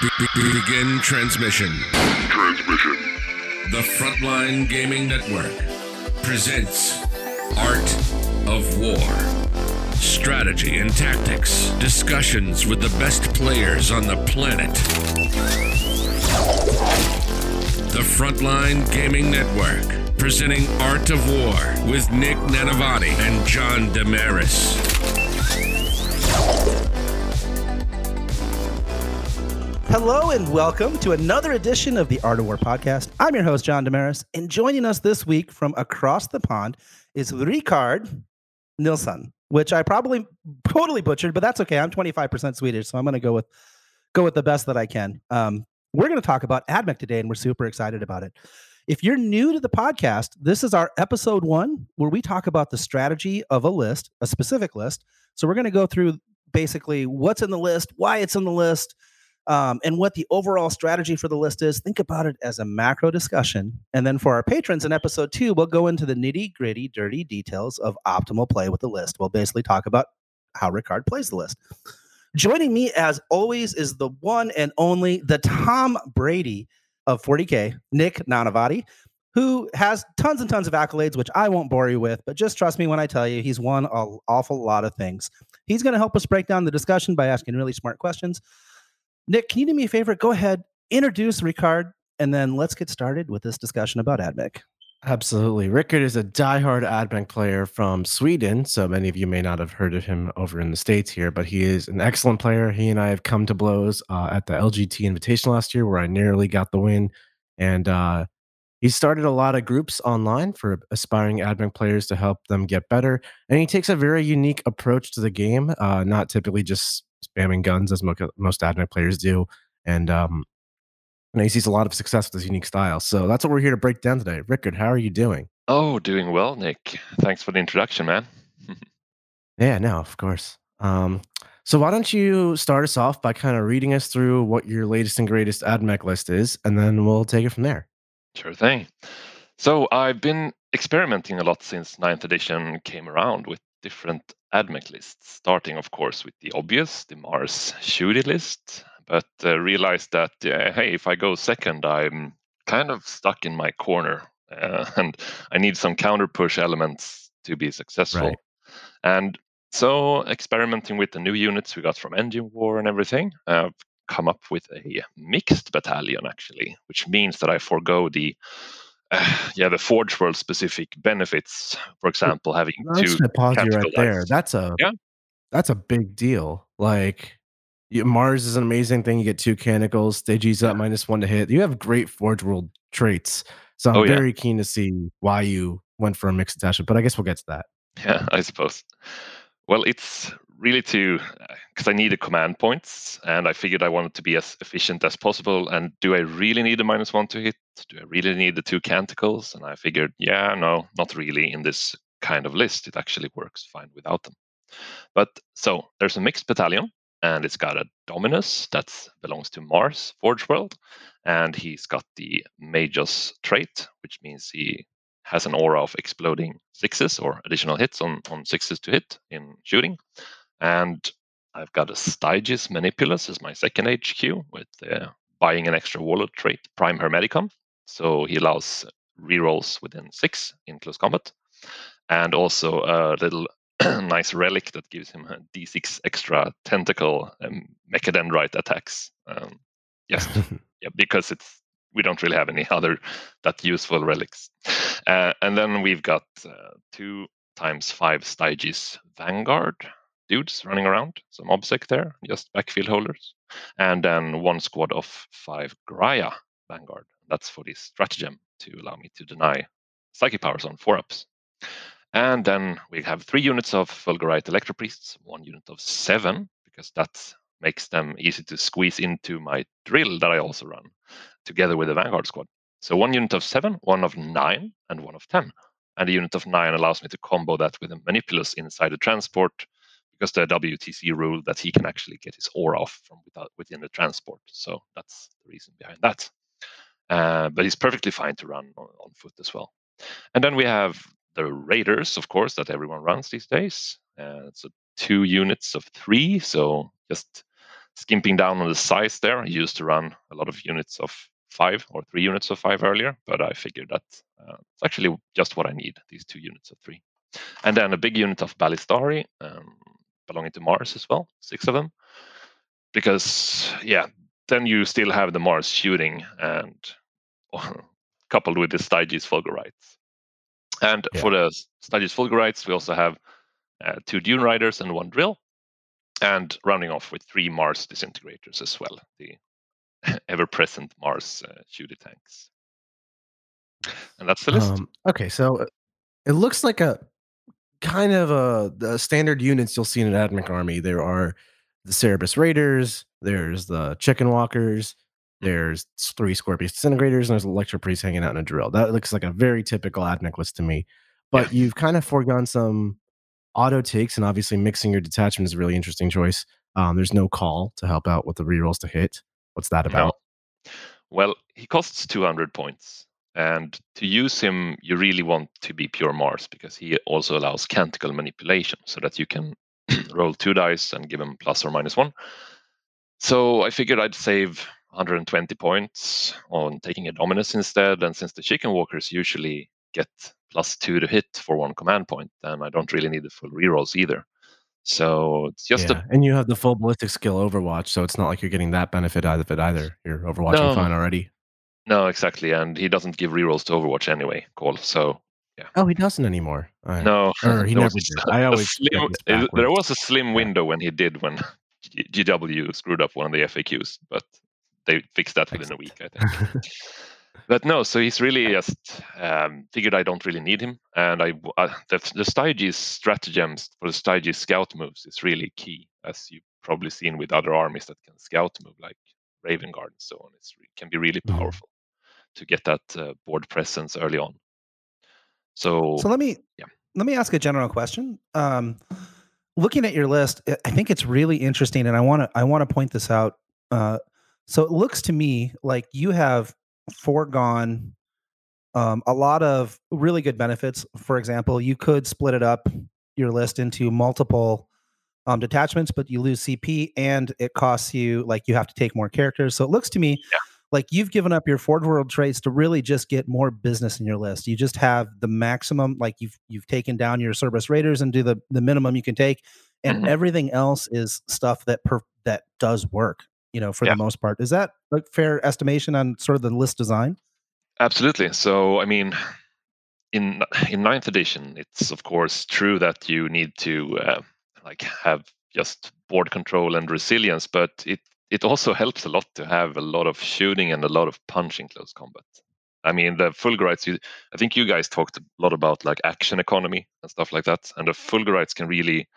Be- be- begin transmission. Transmission. The Frontline Gaming Network presents Art of War. Strategy and tactics, discussions with the best players on the planet. The Frontline Gaming Network, presenting Art of War with Nick Nanavati and John Damaris. Hello and welcome to another edition of the Art of War podcast. I'm your host, John Damaris, and joining us this week from across the pond is Ricard Nilsson, which I probably totally butchered, but that's okay. I'm 25% Swedish, so I'm going to go with go with the best that I can. Um, we're going to talk about AdMech today, and we're super excited about it. If you're new to the podcast, this is our episode one where we talk about the strategy of a list, a specific list. So we're going to go through basically what's in the list, why it's in the list, um, and what the overall strategy for the list is. Think about it as a macro discussion. And then for our patrons in episode two, we'll go into the nitty gritty, dirty details of optimal play with the list. We'll basically talk about how Ricard plays the list. Joining me, as always, is the one and only the Tom Brady of 40K, Nick Nanavati, who has tons and tons of accolades, which I won't bore you with, but just trust me when I tell you he's won an awful lot of things. He's going to help us break down the discussion by asking really smart questions. Nick, can you do me a favor? Go ahead, introduce Ricard, and then let's get started with this discussion about AdMech. Absolutely. Rickard is a diehard AdMech player from Sweden. So many of you may not have heard of him over in the States here, but he is an excellent player. He and I have come to blows uh, at the LGT invitation last year where I nearly got the win. And uh, he started a lot of groups online for aspiring AdMech players to help them get better. And he takes a very unique approach to the game, uh, not typically just spamming guns as mo- most AdMech players do. And um, and he sees a lot of success with his unique style. So that's what we're here to break down today. Rickard, how are you doing? Oh, doing well, Nick. Thanks for the introduction, man. yeah, no, of course. Um, so why don't you start us off by kind of reading us through what your latest and greatest AdMech list is, and then we'll take it from there. Sure thing. So I've been experimenting a lot since ninth edition came around with different AdMech lists, starting, of course, with the obvious, the Mars Shooty list, but uh, realized that, uh, hey, if I go second, I'm kind of stuck in my corner uh, and I need some counter push elements to be successful. Right. And so, experimenting with the new units we got from Engine War and everything, I've come up with a mixed battalion actually, which means that I forego the yeah the Forge World specific benefits. For example, having two pause you right there. That's a Yeah. that's a big deal. Like you, Mars is an amazing thing. You get two canticles, Digi's up minus one to hit. You have great Forge World traits. So I'm Oh, yeah. very keen to see why you went for a mixed attachment. But I guess we'll get to that. Yeah, I suppose. Well, it's really to uh, because I needed command points, and I figured I wanted to be as efficient as possible. And do I really need a minus one to hit? Do I really need the two canticles? And I figured, yeah, no, not really. In this kind of list, it actually works fine without them. But so there's a mixed battalion, and it's got a Dominus that belongs to Mars Forge World, and he's got the Magus trait, which means he has an aura of exploding sixes or additional hits on, on sixes to hit in shooting. And I've got a Stygies Manipulus as my second HQ with uh, buying an extra warlord trait, Prime Hermeticum. So he allows rerolls within six in close combat. And also a little nice relic that gives him a d6 extra tentacle um, mechadendrite attacks. Um, yes, yeah, because it's we don't really have any other that useful relics. Uh, and then we've got uh, two times five Stygies Vanguard dudes running around, some obsec there, just backfield holders, and then one squad of five Graia Vanguard. That's for this stratagem to allow me to deny psychic powers on four ups. And then we have three units of Fulgurite Electro Priests, one unit of seven, because that makes them easy to squeeze into my drill that I also run together with the Vanguard squad. So one unit of seven, one of nine, and one of ten. And a unit of nine allows me to combo that with a Manipulus inside the transport because the WTC rule that he can actually get his ore off from without within the transport. So that's the reason behind that. Uh, but he's perfectly fine to run on, on foot as well. And then we have the Raiders, of course, that everyone runs these days. Uh, so two units of three, so just skimping down on the size there. I used to run a lot of units of five or three units of five earlier, but I figured that uh, it's actually just what I need, these two units of three. And then a big unit of Ballistarii um, belonging to Mars as well, six of them. Because, yeah, then you still have the Mars shooting and coupled with the Stygies Fulgurites. And yeah. for the Stygies Fulgurites, we also have uh, two Dune Riders and one Drill. And rounding off with three Mars disintegrators as well, the ever present Mars uh, shooter tanks. And that's the list. Um, okay, so uh, it looks like a kind of a the standard units you'll see in an Admech army. There are the Serberys Raiders, there's the Chicken Walkers, there's three Skorpius Disintegrators, and there's an Electro Priest hanging out in a drill. That looks like a very typical Admech list to me. But yeah. you've kind of foregone some auto takes, and obviously mixing your detachment is a really interesting choice. Um, there's no Cawl to help out with the rerolls to hit. What's that about? No. Well, he costs 200 points. And to use him, you really want to be pure Mars because he also allows canticle manipulation so that you can roll two dice and give him plus or minus one. So I figured I'd save 120 points on taking a Dominus instead. And since the Chicken Walkers usually get plus two to hit for one command point, then I don't really need the full rerolls either. So it's just yeah. a, and you have the full ballistic skill Overwatch, so it's not like you're getting that benefit out of it either. You're Overwatching no, fine already. No, exactly, and he doesn't give rerolls to Overwatch anyway. Cawl, so yeah. Oh, he doesn't anymore. No, or he never did. I always slim, there was a slim window when he did when GW screwed up one of the FAQs, but they fixed that within a week, I think. but no, so he's really just um, figured I don't really need him, and I uh, the, the Stygies stratagems for the Stygies scout moves is really key, as you've probably seen with other armies that can scout move like Raven Guard and so on. it can be really mm-hmm. powerful. To get that uh, board presence early on. So, so let me yeah. let me ask a general question. Um, looking at your list, I think it's really interesting, and I want to I want to point this out. Uh, so it looks to me like you have foregone um, a lot of really good benefits. For example, you could split it up your list into multiple um, detachments, but you lose CP and it costs you like you have to take more characters. So it looks to me yeah. Like you've given up your Forge World traits to really just get more business in your list. You just have the maximum, like you've you've taken down your Serberys Raiders and do the the minimum you can take, and mm-hmm. everything else is stuff that per, that does work you know, for yeah. the most part. Is that a fair estimation on sort of the list design? Absolutely. So, I mean, in in ninth edition, it's of course true that you need to uh, like have just board control and resilience, but it it also helps a lot to have a lot of shooting and a lot of punch in close combat. I mean, the Fulgurites, I think you guys talked a lot about like action economy and stuff like that. And the Fulgurites can really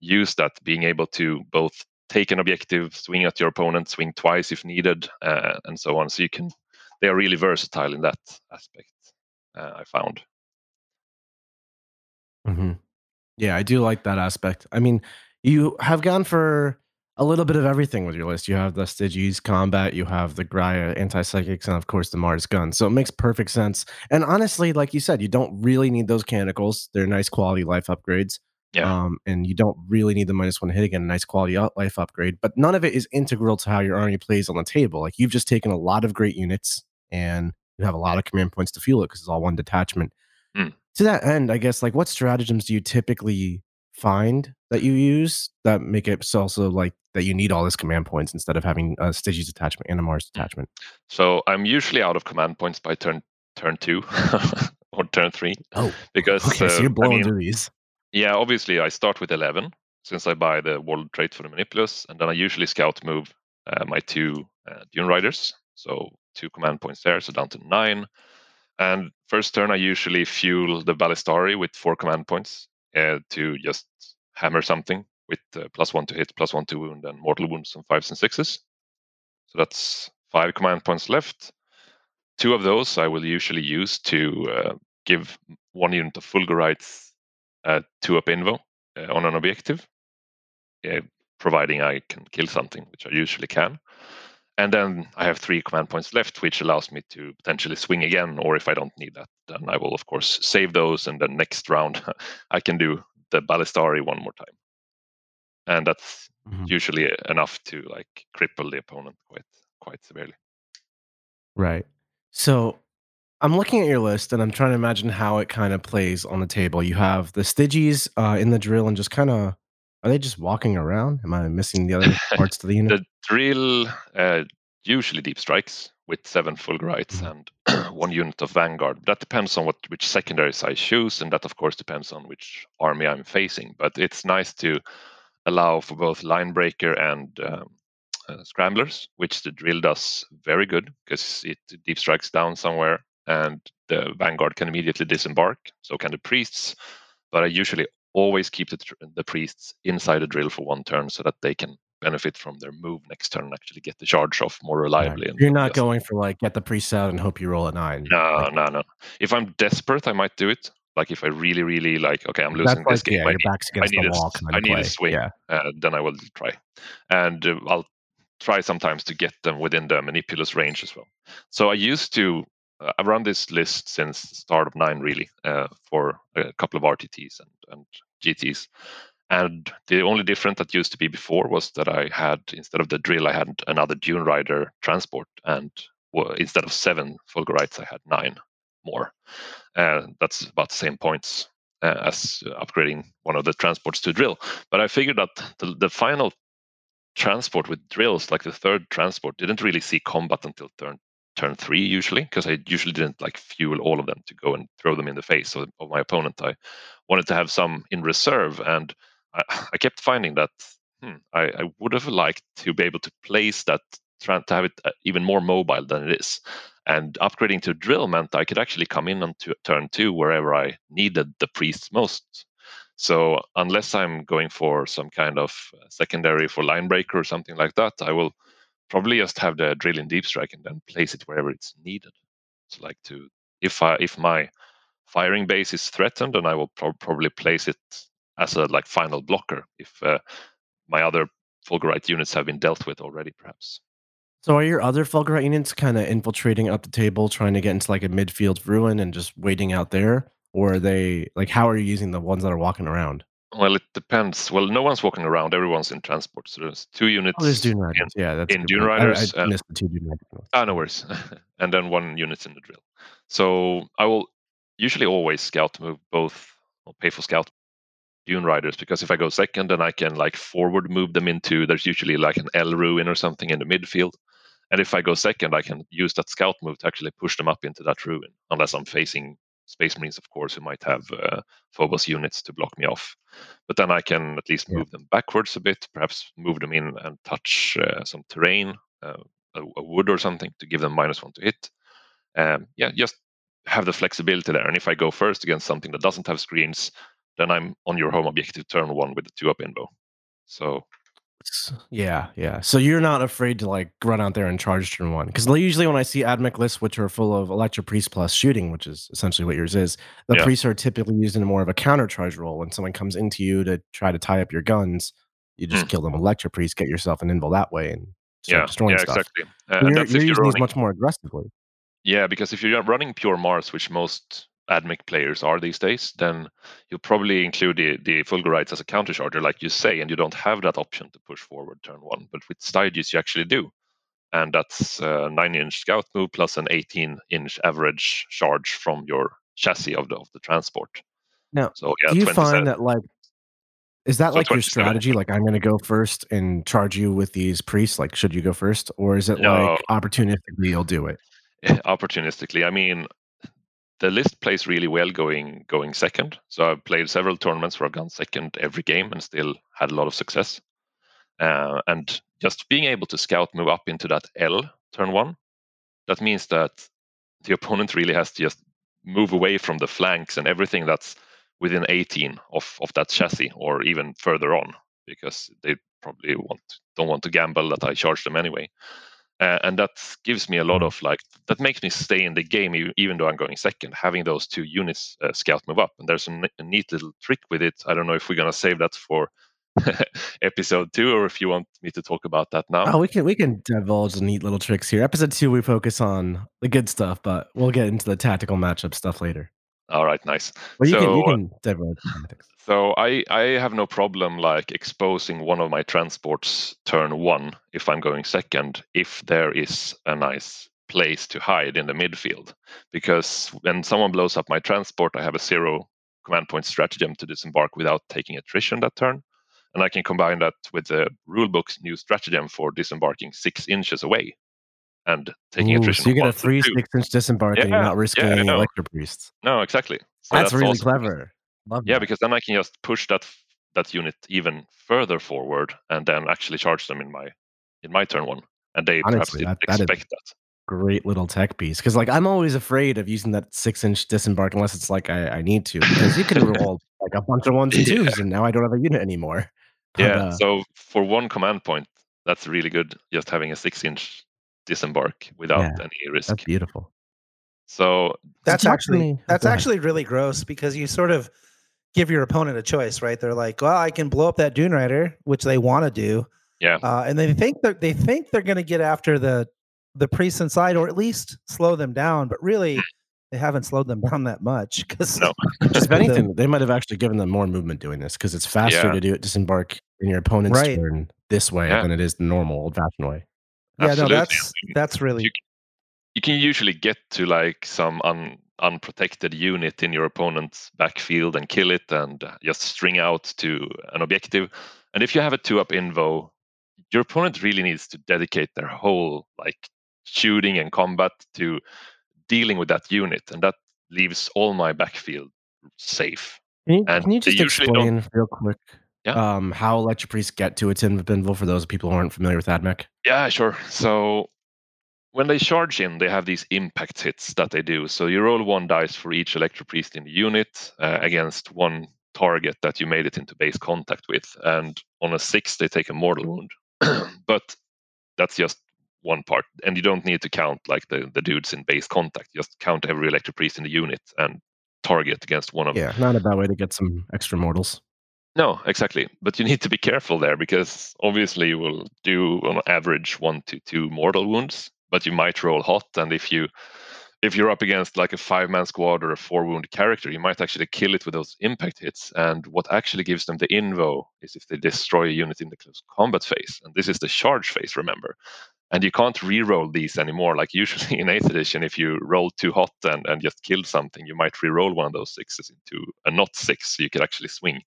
use that, being able to both take an objective, swing at your opponent, swing twice if needed, uh, and so on. So you can, they are really versatile in that aspect. Uh, I found. Mm-hmm. Yeah, I do like that aspect. I mean, you have gone for a little bit of everything with your list. You have the Stygies combat, you have the Graia anti psychics, and of course the Mars gun. So it makes perfect sense. And honestly, like you said, you don't really need those canticles. They're nice quality life upgrades. Yeah. Um, and you don't really need the minus one hit again, a nice quality life upgrade, but none of it is integral to how your army plays on the table. Like you've just taken a lot of great units and you have a lot of command points to fuel it because it's all one detachment. Mm. To that end, I guess, like what stratagems do you typically find that you use that make it so also like that you need all this command points instead of having a Stygies attachment and a Mars hmm. attachment? So I'm usually out of command points by turn turn two or turn three. Oh, because okay, uh, so you're blowing I mean, through these. Yeah, obviously I start with 11 since I buy the world trait for the Manipulus, and then I usually scout move uh, my two uh, Dune Riders, so two command points there, so down to nine. And first turn, I usually fuel the Ballistarii with four command points uh, to just hammer something with uh, plus one to hit, plus one to wound, and mortal wounds on fives and sixes. So that's five command points left. Two of those I will usually use to uh, give one unit of Fulgurites uh, two up invo uh, on an objective, providing I can kill something, which I usually can. And then I have three command points left, which allows me to potentially swing again. Or if I don't need that, then I will, of course, save those. And then next round, I can do the Ballistarii one more time. and that's Mhm. usually enough to like cripple the opponent quite quite severely. Right. So I'm looking at your list and I'm trying to imagine how it kind of plays on the table. You have the Stygies uh, in the drill and just kind of are they just walking around? Am I missing the other parts to the unit? The drill uh, usually deep strikes with seven fulgurites Mhm. and one unit of vanguard. That depends on what which secondaries I choose, and that of course depends on which army I'm facing. But it's nice to allow for both line breaker and um, uh, scramblers, which the drill does very good because it deep strikes down somewhere, and the vanguard can immediately disembark. So can the priests. But I usually always keep the, tr- the priests inside the drill for one turn so that they can benefit from their move next turn and actually get the charge off more reliably. and You're not going for like get the priest out and hope you roll a nine. No, Like, no, no. If I'm desperate, I might do it. Like if I really, really like, okay, I'm losing this like game. yeah, I your need, back's I against need the a, wall I need play. a swing. Yeah. uh, then I will try, and uh, I'll try sometimes to get them within the Manipulus range as well. So I used to. Uh, I've run this list since the start of nine, really, uh, for a couple of RTTs and, and GTs. And the only difference that used to be before was that I had instead of the drill, I had another Dune Rider transport, and well, instead of seven Fulgurites, I had nine more. Uh, that's about the same points uh, as upgrading one of the transports to drill. But I figured that the, the final transport with drills, like the third transport, didn't really see combat until turn turn three usually, because I usually didn't like fuel all of them to go and throw them in the face of, of my opponent. I wanted to have some in reserve, and I, I kept finding that hmm, I, I would have liked to be able to place that to have it uh, even more mobile than it is. And upgrading to drill meant I could actually come in on turn two wherever I needed the priests most. So unless I'm going for some kind of uh, secondary for line breaker or something like that, I will probably just have the drill in deep strike and then place it wherever it's needed. So like to if I if my firing base is threatened, and I will pro- probably place it as a like final blocker if uh, my other Fulgurite units have been dealt with already, perhaps. So are your other Fulgurite units kind of infiltrating up the table, trying to get into like a midfield ruin and just waiting out there? Or are they like how are you using the ones that are walking around? Well, it depends. Well, no one's walking around; everyone's in transport. So there's two units. Oh, there's Dune in- Riders. Yeah, that's in Dune point. I- Riders, I, uh, missed the two Dune Riders. Ah, no worries. and then one unit's in the drill. So I will usually always scout move both or pay for scout dune riders because if I go second, then I can like forward move them into there's usually like an L ruin or something in the midfield. And if I go second, I can use that scout move to actually push them up into that ruin, unless I'm facing Space Marines, of course, who might have uh, Phobos units to block me off. But then I can at least Yeah. move them backwards a bit, perhaps move them in and touch uh, some terrain, uh, a, a wood or something to give them minus one to hit. Um, yeah, just have the flexibility there. And if I go first against something that doesn't have screens, then I'm on your home objective turn one with the two up inbow. So Yeah, yeah. So you're not afraid to like run out there and charge turn one because usually when I see admech lists which are full of Electro Priest plus shooting, which is essentially what yours is, the Yeah. priests are typically used in more of a counter charge role. When someone comes into you to try to tie up your guns, you just Hmm. kill them Electro Priest, get yourself an invul that way, and yeah, destroying yeah, stuff. exactly. Uh, and You're, that's you're if you're using these much more aggressively. Yeah, because if you're running pure Mars, which most admech players are these days, then you'll probably include the, the Fulgurites as a counter charger, like you say, and you don't have that option to push forward turn one. But with Stygies, you actually do. And that's a nine inch scout move plus an 18 inch average charge from your chassis of the, of the transport. Now, So, yeah, Do you find that like is that So like your strategy? Like I'm going to go first and charge you with these priests. Like should you go first, or is it No. like opportunistically you'll do it? opportunistically. I mean, the list plays really well going going second. So I've played several tournaments where I've gone second every game and still had a lot of success. Uh, and just being able to scout move up into that L turn one, that means that the opponent really has to just move away from the flanks and everything that's within 18 of, of that chassis or even further on because they probably want don't want to gamble that I charge them anyway. Uh, and that gives me a lot Mm. of like that makes me stay in the game even though I'm going second. Having those two units uh, scout move up, and there's a, neat little trick with it. I don't know if we're gonna save that for episode two or if you want me to talk about that now. Oh, we can we can divulge the neat little tricks here. Episode two, we focus on the good stuff, but we'll get into the tactical matchup stuff later. All right, nice. Well, you so, can you uh, can divulge. So I I have no problem like exposing one of my transports turn one if I'm going second if there is a nice place to hide in the midfield because when someone blows up my transport I have a zero command point stratagem to disembark without taking attrition that turn and I can combine that with the rulebook's new stratagem for disembarking six inches away and taking Ooh, attrition. so you get a two. six inch disembark and you're Yeah, not risking yeah, know. electro priests. No, exactly. So that's, really awesome clever. Love Yeah, that. because then I can just push that that unit even further forward and then actually charge them in my in my turn one, and they perhaps Honestly, didn't that- expect that. great little tech piece because like i'm always afraid of using that six inch disembark unless it's like i, I need to because you could roll like a bunch of ones and Yeah. twos and now i don't have a unit anymore But, yeah. uh, so for one command point, that's really good. Just having a six-inch disembark without Yeah, any risk. that's beautiful So That's actually that's actually really gross because you sort of give your opponent a choice, right? They're like, "Well, I can blow up that Dune Rider," which they want to do, yeah, uh, and they think that they think they're going to get after the the priests inside, or at least slow them down. But really, they haven't slowed them down that much because No. if anything they might have actually given them more movement doing this because it's faster Yeah. to do it disembark in your opponent's Right. turn this way Yeah. than it is the normal old-fashioned way yeah, no, that's that's really You- you can usually get to like some un, unprotected unit in your opponent's backfield and kill it and uh, just string out to an objective. And if you have a two up invo, your opponent really needs to dedicate their whole like shooting and combat to dealing with that unit, and that leaves all my backfield safe. can you, And can you just explain real quick Yeah. um, how electro priests get to a tin pinville for those people who aren't familiar with admech Yeah, sure. So when they charge in, they have these impact hits that they do. So you roll one dice for each electro priest in the unit uh, against one target that you made it into base contact with. And on a six, they take a mortal wound. but that's just one part. And you don't need to count like the, the dudes in base contact. Just count every electro priest in the unit and target against one of yeah not a bad way to get some extra mortals no, exactly. But you need to be careful there because obviously you will do on average one to two mortal wounds, but you might roll hot. And if you if you're up against like a five man squad or a four wound character, you might actually kill it with those impact hits. And what actually gives them the invo is if they destroy a unit in the close combat phase. And this is the charge phase, remember. And you can't re-roll these anymore. Like usually in 8th edition, if you roll too hot and, and just killed something, you might re-roll one of those sixes into a not six. So you could actually swing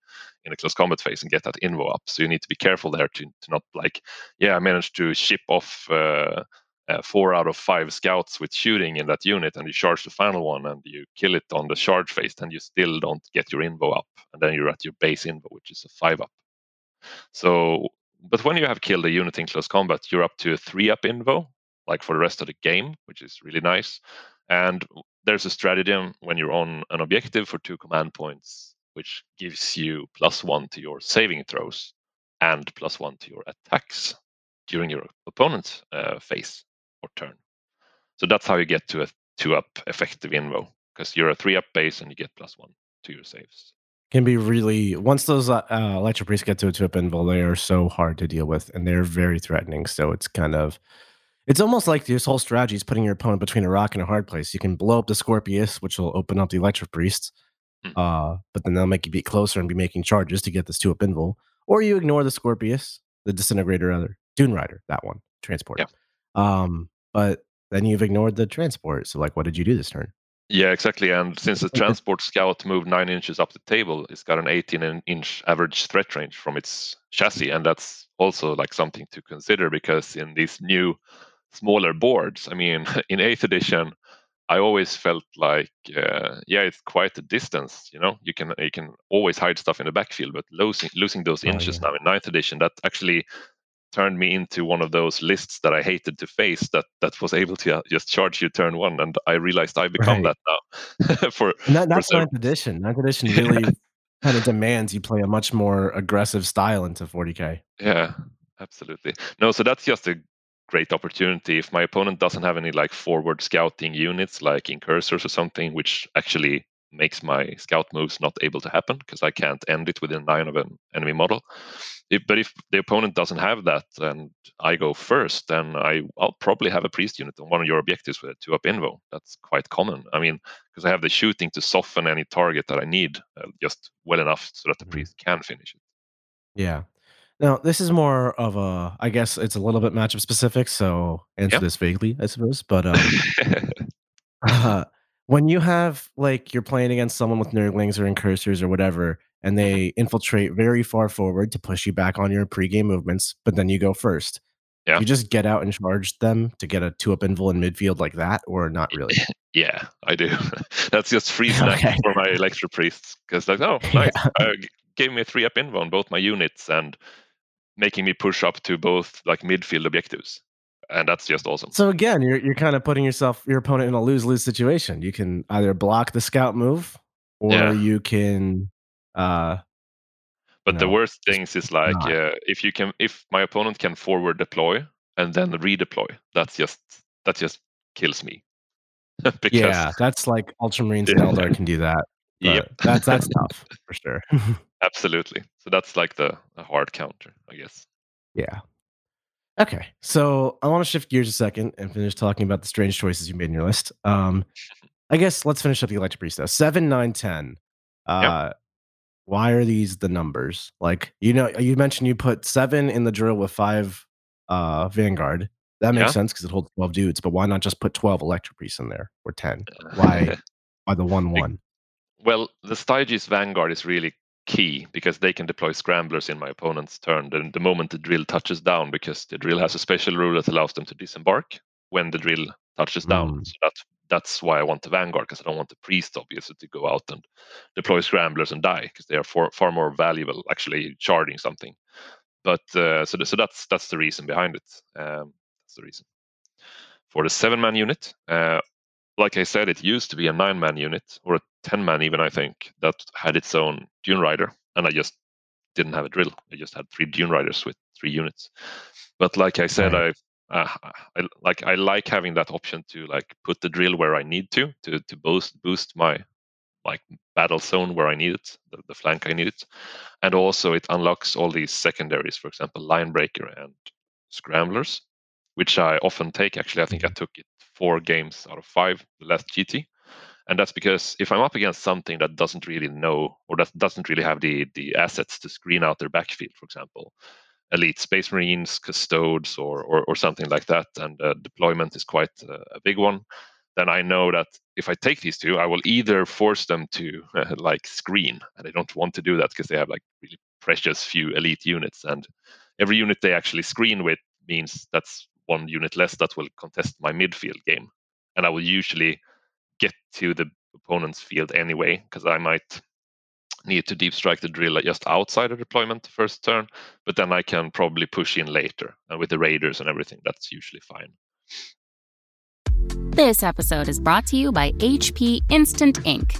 in a close combat phase and get that invo up. So you need to be careful there to, to not like, yeah, I managed to ship off uh, uh, four out of five scouts with shooting in that unit, and you charge the final one and you kill it on the charge phase, then you still don't get your invo up, and then you're at your base invo, which is a five up. So, but when you have killed a unit in close combat, you're up to a three up invo, like for the rest of the game, which is really nice. And there's a stratagem when you're on an objective for two command points, which gives you plus one to your saving throws and plus one to your attacks during your opponent's uh, phase or turn. So that's how you get to a two up effective invo because you're a three up base and you get plus one to your saves. Can be really once those uh, uh, electro priests get to a two pinball, they are so hard to deal with and they're very threatening. So it's kind of it's almost like this whole strategy is putting your opponent between a rock and a hard place. You can blow up the Skorpius, which will open up the electro priests, Hmm. uh, but then they'll make you be closer and be making charges to get this two up invul, or you ignore the Skorpius, the disintegrator, rather Dune Rider, that one transport. Yeah. Um, but then you've ignored the transport. So like, what did you do this turn? Yeah, exactly. And since the transport scout moved nine inches up the table, it's got an 18 inch average threat range from its chassis. And that's also like something to consider because in these new smaller boards, I mean, in 8th edition, I always felt like, uh, yeah, it's quite a distance. You know, you can you can always hide stuff in the backfield, but losing losing those Oh, inches yeah. now in ninth edition, that actually turned me into one of those lists that I hated to face. That that was able to uh, just charge you turn one, and I realized I become Right. that now. For And that, that's several- ninth edition. Ninth edition really kind of demands you play a much more aggressive style into 40k. yeah, absolutely. No, so that's just a great opportunity. If my opponent doesn't have any like forward scouting units, like incursors or something, which actually makes my scout moves not able to happen because I can't end it within nine of an enemy model. If, but if the opponent doesn't have that and I go first, then I, I'll probably have a priest unit on one of your objectives with a two up invo. That's quite common. I mean, because I have the shooting to soften any target that I need uh, just well enough so that the Mhm. priest can finish it. Yeah. Now, this is more of a, I guess it's a little bit matchup specific, so answer this vaguely, I suppose. But um, uh, when you have like you're playing against someone with nurglings or incursors or whatever, and they infiltrate very far forward to push you back on your pregame movements, but then you go first. Yeah. You just get out and charge them to get a two up invul in midfield like that, or not really? yeah, I do. That's just free snack Okay. for my Electro priests because like, oh, nice. uh, gave me a three up invo on both my units and making me push up to both like midfield objectives, and that's just awesome. So again, you're you're kind of putting yourself your opponent in a lose lose situation. You can either block the scout move, or Yeah. you can uh But the worst things is like uh, if you can, if my opponent can forward deploy and then redeploy, that's just that just kills me. because yeah, that's like Ultramarines and Yeah. Eldar can do that. Yep. That's that's tough for sure. absolutely. So that's like the a hard counter, I guess. yeah. Okay, so I want to shift gears a second and finish talking about the strange choices you made in your list. Um, I guess let's finish up the Electric Priest though. Seven, nine, ten. Uh, Why are these the numbers? Like you know, you mentioned you put seven in the drill with five uh Vanguard. That makes Yeah. sense because it holds twelve dudes. But why not just put twelve Electric Priests in there or ten? Why? Why the one one? Well, the Stygies Vanguard is really key because they can deploy scramblers in my opponent's turn the, the moment the drill touches down because the drill has a special rule that allows them to disembark when the drill touches down. Mm. So that's that's why I want the Vanguard because I don't want the priest obviously to go out and deploy scramblers and die because they are far, far more valuable actually charging something. But uh, so the, so that's that's the reason behind it. Um, that's the reason for the seven man unit. Uh, like I said, it used to be a nine man unit or a 10 man, even, I think, that had its own Dune Rider. And I just didn't have a drill. I just had three Dune Riders with three units. But like I said, I, uh, I like I like having that option to like put the drill where I need to to to boost boost my like battle zone where I need it, the, the flank I need it, and also it unlocks all these secondaries, for example, line breaker and scramblers, which I often take. Actually, I think I took it four games out of five the last GT, and that's because if I'm up against something that doesn't really know or that doesn't really have the the assets to screen out their backfield, for example, elite space marines, custodes, or or, or something like that, and uh, deployment is quite uh, a big one. Then I know that if I take these two, I will either force them to uh, like screen, and I don't want to do that because they have like really precious few elite units, and every unit they actually screen with means that's one unit less that will contest my midfield game, and I will usually get to the opponent's field anyway because I might need to deep strike the drill just outside of deployment the first turn, but then I can probably push in later, and with the raiders and everything, that's usually fine. This episode is brought to you by HP Instant Ink.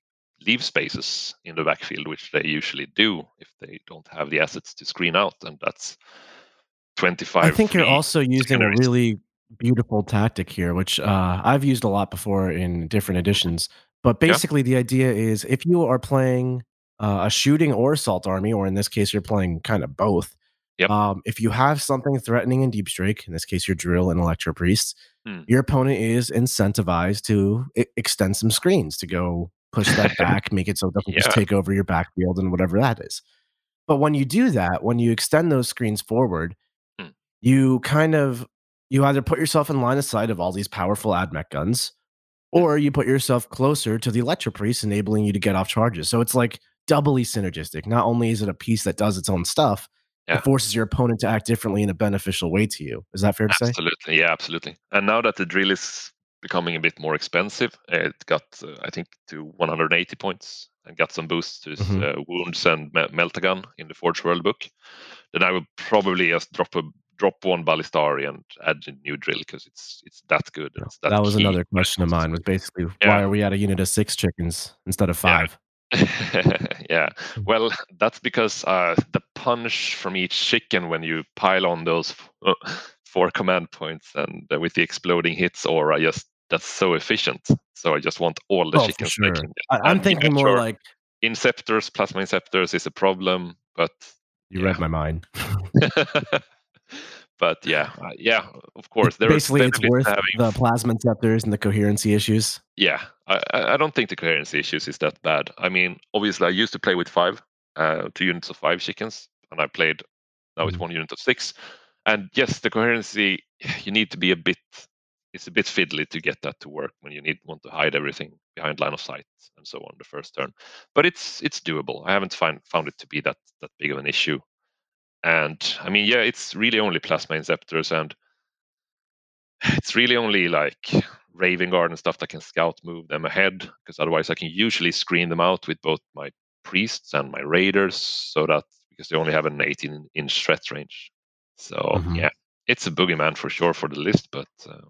leave spaces in the backfield, which they usually do if they don't have the assets to screen out, and that's 25. I think you're also using a really beautiful tactic here, which uh, I've used a lot before in different editions. But Yeah. basically, the idea is if you are playing uh, a shooting or assault army, or in this case, you're playing kind of both. Yep. Um, if you have something threatening in Deep Strike, in this case, your drill and Electro Priests, Hmm. your opponent is incentivized to extend some screens to go push that back, make it so it doesn't just take over your backfield and whatever that is. But when you do that, when you extend those screens forward, Hmm. you kind of you either put yourself in line of sight of all these powerful admech guns, or you put yourself closer to the electro priest, enabling you to get off charges. So it's like doubly synergistic. Not only is it a piece that does its own stuff, Yeah. it forces your opponent to act differently in a beneficial way to you. Is that fair to say? Absolutely, yeah, absolutely. And now that the drill is becoming a bit more expensive. It got, uh, I think, to 180 points and got some boosts to his Mhm. uh, wounds and me- meltagun in the Forge World book. Then I would probably just drop a drop one Ballistarii and add a new drill because it's it's that good. It's that, that was key. another question of mine. Was basically Yeah. why are we at a unit of six chickens instead of Yeah. five? yeah. Well, that's because uh, the punch from each chicken when you pile on those f- uh, four command points and uh, with the exploding hits aura, just that's so efficient. So I just want all the Oh, chickens. sure. I, I'm And thinking more sure, like inceptors, plasma inceptors is a problem, but you Yeah. read my mind. but yeah, uh, yeah, of course. There is Basically, it's worth having the plasma inceptors and the coherency issues. Yeah, I, I don't think the coherency issues is that bad. I mean, obviously, I used to play with five, uh, two units of five chickens, and I played now with Mhm. one unit of six. And yes, the coherency you need to be a bit. It's a bit fiddly to get that to work when you need want to hide everything behind line of sight and so on the first turn. But it's it's doable. I haven't find, found it to be that that big of an issue. And I mean, yeah, it's really only plasma inceptors and it's really only like Raven Guard and stuff that can scout move them ahead, because otherwise I can usually screen them out with both my priests and my raiders, so that because they only have an 18 inch threat range. So Mhm. yeah, it's a boogeyman for sure for the list, but uh.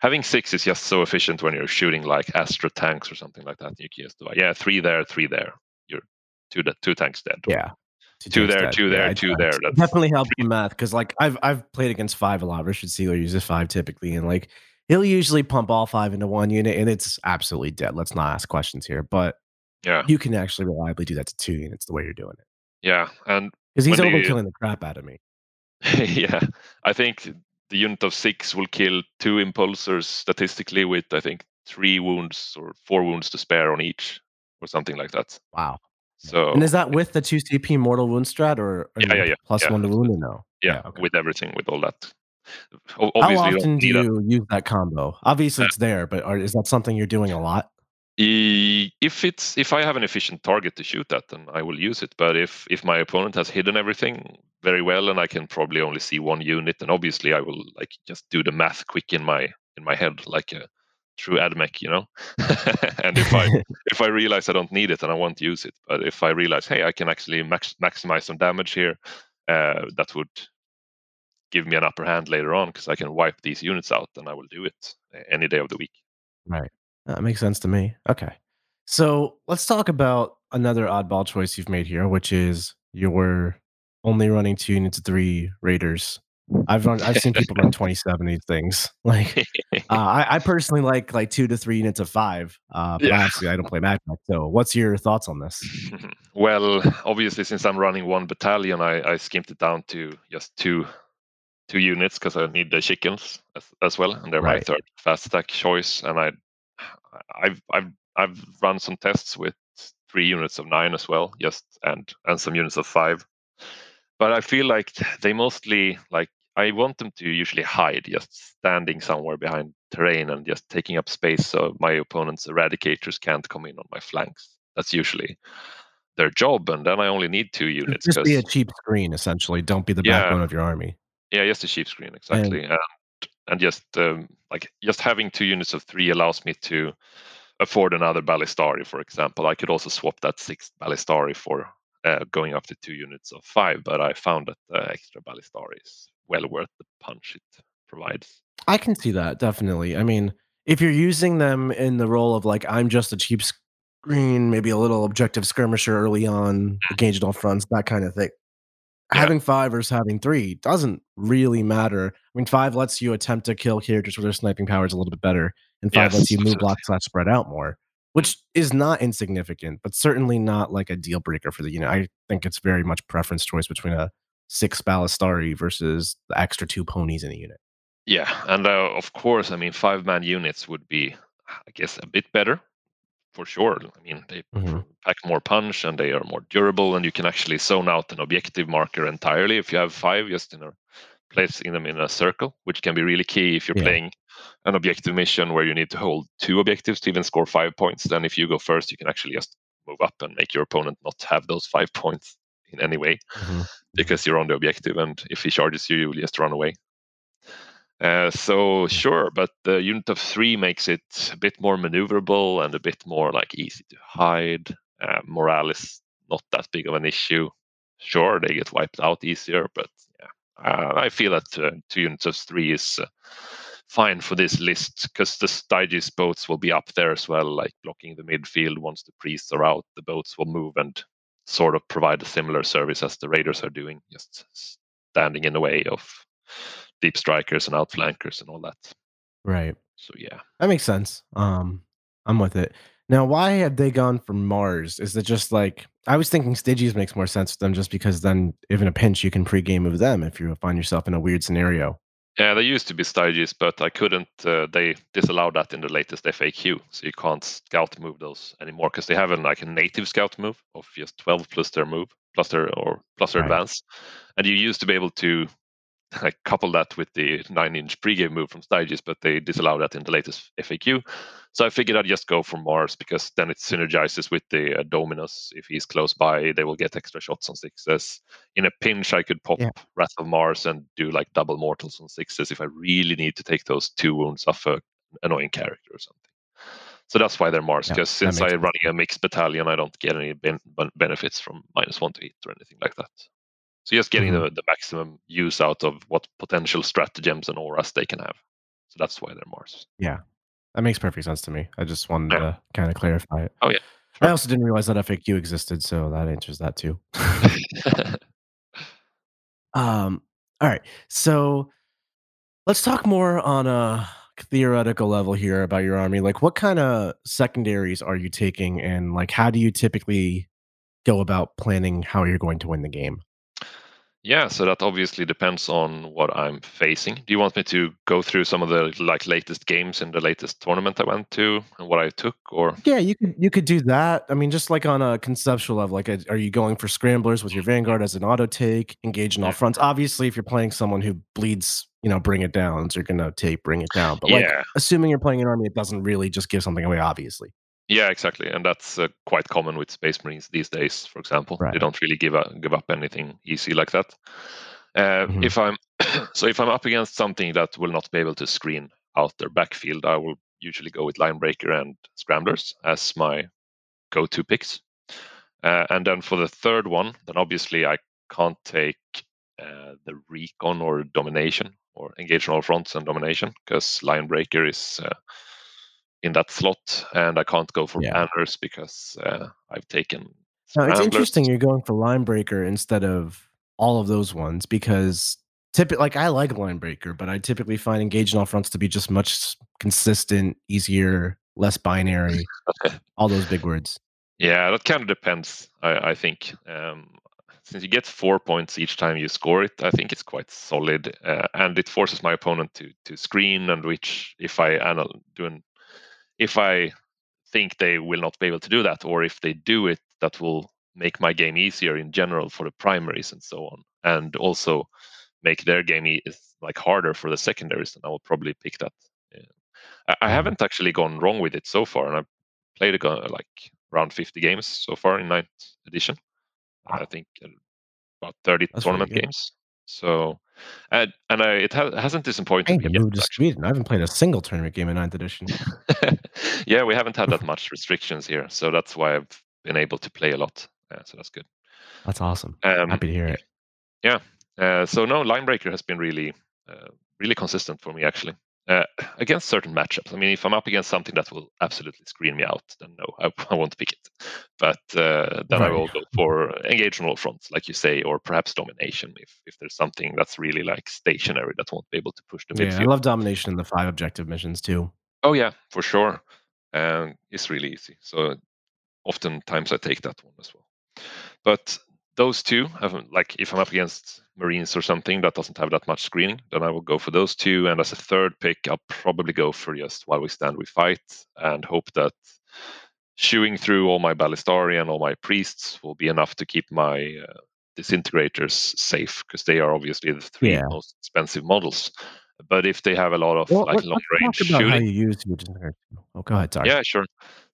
Having six is just so efficient when you're shooting like Astra tanks or something like that. You can just do yeah, three there, three there. You're two two tanks dead. Yeah. Two tanks there, dead. two there, I- two I- there. That's definitely helps the math because like I've I've played against five a lot. Richard Siegler uses five typically, and like he'll usually pump all five into one unit, and it's absolutely dead. Let's not ask questions here, but yeah, you can actually reliably do that to two units the way you're doing it yeah. And because he's When do you- overkilling the crap out of me. yeah, I think the unit of six will kill two impulsors statistically with I think three wounds or four wounds to spare on each or something like that. Wow. So And is that with the two CP mortal wound strat or, or Yeah, yeah, yeah, plus yeah. one to wound or no? yeah, okay. with everything with all that. How Obviously, you often do need that. you use that combo? Obviously, uh it's there, but are, is that something you're doing a lot? If it's if I have an efficient target to shoot at, then I will use it. But if if my opponent has hidden everything very well, and I can probably only see one unit, and obviously I will like just do the math quick in my in my head, like a true admech, you know. and if I if I realize I don't need it, and I won't use it. But if I realize, hey, I can actually max- maximize some damage here, uh, that would give me an upper hand later on because I can wipe these units out, then I will do it uh, any day of the week. Right. That makes sense to me. Okay. So let's talk about another oddball choice you've made here, which is you're only running two units of three raiders. I've run I've seen people run 27 these things. Like uh, I, I personally like like two to three units of five. Uh but Yeah. obviously I don't play Magic. So what's your thoughts on this? well, obviously, since I'm running one battalion, I, I skimped it down to just two two units because I need the chickens as, as well, and they're my third fast attack choice. And I, I've I've I've run some tests with three units of nine as well, just and and some units of five. But I feel like they mostly like I want them to usually hide, just standing somewhere behind terrain and just taking up space, so my opponent's eradicators can't come in on my flanks. That's usually their job, and then I only need two units. Just be a cheap screen, essentially. Don't be the Yeah. backbone of your army. yeah, just a cheap screen exactly, and and just um, like just having two units of three allows me to afford another Ballistarii, for example. I could also swap that sixth Ballistarii for uh, going up to two units of five, but I found that the extra Ballistarii is well worth the punch it provides. I can see that definitely. I mean, if you're using them in the role of like I'm just a cheap screen, maybe a little objective skirmisher early on, engaged on fronts, that kind of thing. Yeah. Having five versus having three doesn't really matter. I mean, five lets you attempt to kill characters with their sniping powers a little bit better, and five lets you move block slash spread out more, which is not insignificant, but certainly not like a deal breaker for the unit. I think it's very much preference choice between a six Ballistarii versus the extra two ponies in a unit. Yeah, and uh, of course, I mean, five man units would be, I guess, a bit better for sure. I mean, they Mhm. pack more punch and they are more durable, and you can actually zone out an objective marker entirely if you have five just in a place in them in a circle, which can be really key if you're Yeah. playing an objective mission where you need to hold two objectives to even score five points. Then, if you go first, you can actually just move up and make your opponent not have those five points in any way Mhm. because you're on the objective, and if he charges you, you will just run away. Uh, so sure, but the unit of three makes it a bit more maneuverable and a bit more like easy to hide. Uh, morale is not that big of an issue. Sure, they get wiped out easier, but I feel that uh, two units of three is uh, fine for this list because the Styges boats will be up there as well, like blocking the midfield. Once the priests are out, the boats will move and sort of provide a similar service as the raiders are doing, just standing in the way of deep strikers and outflankers and all that. Right. So yeah, That makes sense. Um, I'm with it. Now, why have they gone for Mars? Is it just like I was thinking Stygies makes more sense to them just because then if in a pinch you can pregame with them if you find yourself in a weird scenario. yeah, they used to be Stygies, but I couldn't. Uh, they disallowed that in the latest FAQ, so you can't scout move those anymore because they have an, like a native scout move of just 12 plus their move plus their or plus their Right. advance, and you used to be able to like couple that with the nine inch pregame move from Stygies, but they disallowed that in the latest FAQ. So I figured I'd just go for Mars because then it synergizes with the uh, Dominus. If he's close by, they will get extra shots on sixes. In a pinch, I could pop Yeah. Wrath of Mars and do like double mortals on sixes if I really need to take those two wounds off a annoying character or something. So that's why they're Mars. Because that since I'm running a mixed battalion, I don't get any ben- benefits from minus one to hit or anything like that. So you're just getting Mhm. the, the maximum use out of what potential stratagems and auras they can have. So that's why they're Mars. Yeah, that makes perfect sense to me. I just wanted Yeah. to kind of clarify it. Oh, yeah. I also didn't realize that FAQ existed, so that answers that too. um, all right. So let's talk more on a theoretical level here about your army. Like, what kind of secondaries are you taking, and like, how do you typically go about planning how you're going to win the game? Yeah, so that obviously depends on what I'm facing. Do you want me to go through some of the like latest games in the latest tournament I went to and what I took, or Yeah, you could you could do that. I mean, just like on a conceptual level, like, uh, are you going for scramblers with your vanguard as an auto take, engage in all fronts? Obviously, if you're playing someone who bleeds, you know, bring it down, so you're gonna take bring it down. But like, assuming you're playing an army, it doesn't really just give something away. Obviously, yeah, exactly, and that's uh, quite common with Space Marines these days. For example, they don't really give up, give up anything easy like that. Uh, Mhm. If I'm so if I'm up against something that will not be able to screen out their backfield, I will usually go with Linebreaker and Scramblers as my go-to picks. Uh, and then for the third one, then obviously I can't take uh, the Recon or Domination or Engage on all fronts and Domination because Linebreaker is uh, in that slot, and I can't go for Yeah. banners because uh, I've taken. now it's interesting you're going for line breaker instead of all of those ones because typically, like, I like line breaker, but I typically find engage in all fronts to be just much consistent, easier, less binary, all those big words. Yeah, that kind of depends. I, I think um, since you get four points each time you score it, I think it's quite solid, uh, and it forces my opponent to to screen. And which, if I anal- do an, if I think they will not be able to do that, or if they do it, that will make my game easier in general for the primaries and so on, and also make their game e- like harder for the secondaries. And I will probably pick that. Yeah. I, I Mhm. haven't actually gone wrong with it so far, and I've played like around 50 games so far in ninth edition. I think uh, about 30 That's tournament games. So, and I, it ha- hasn't disappointed need me to yet. to Actually. Sweden. I haven't played a single tournament game in ninth edition. yeah, we haven't had that much restrictions here, so that's why I've been able to play a lot. Yeah, so that's good. That's awesome. Um, Happy to hear it. Yeah. Uh, so no, Linebreaker has been really, uh, really consistent for me actually. Uh, against certain matchups. I mean, if I'm up against something that will absolutely screen me out, then no, I, I won't pick it. But uh, then I will go for engage on all fronts, like you say, or perhaps domination if if there's something that's really like stationary that won't be able to push the Yeah, I love domination in the five objective missions too. Oh yeah, for sure. Um, it's really easy. So oftentimes I take that one as well. But those two, like if I'm up against Marines or something that doesn't have that much screening, then I will go for those two. And as a third pick, I'll probably go for just while we stand, we fight, and hope that shooing through all my Ballistarii and all my priests will be enough to keep my uh, disintegrators safe because they are obviously the three Yeah. most expensive models. But if they have a lot of Well, like long range shooting, how you use your. Oh, go ahead. Sorry. yeah, sure.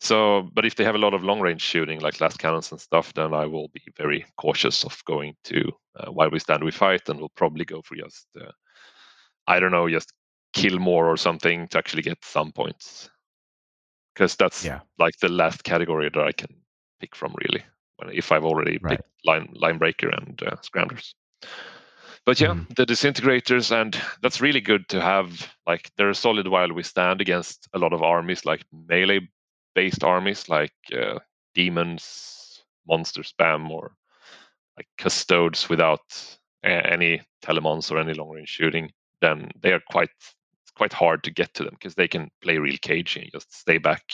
So, but if they have a lot of long range shooting, like lascannons and stuff, then I will be very cautious of going to uh, while we stand, we fight, and we'll probably go for just, uh, I don't know, just kill more or something to actually get some points. Because that's Yeah. like the last category that I can pick from really. When if I've already Right. picked line line breaker and uh, scramblers. But yeah, Mhm. the disintegrators and that's really good to have. Like they're solid while we stand against a lot of armies, like melee based armies, like uh, demons, monster spam, or like custodes without any telemons or any long range shooting. Then they are quite it's quite hard to get to them because they can play real cagey and just stay back.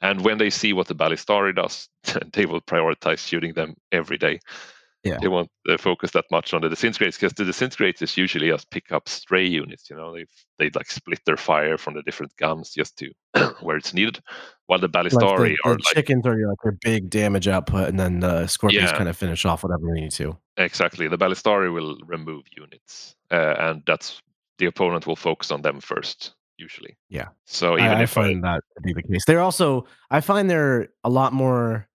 And when they see what the Ballistarii does, they will prioritize shooting them every day. Yeah. They won't uh, focus that much on the disintegrators because the disintegrators usually just pick up stray units. You know, they they like split their fire from the different guns just to where it's needed. While the Like Ballistarii the, are the like chickens are like their big damage output, and then the scorpions Yeah. kind of finish off whatever they need to. exactly the Ballistarii will remove units, uh, and that's the opponent will focus on them first usually. Yeah. So even I, I if I, find that to be the case. They're also I find they're a lot more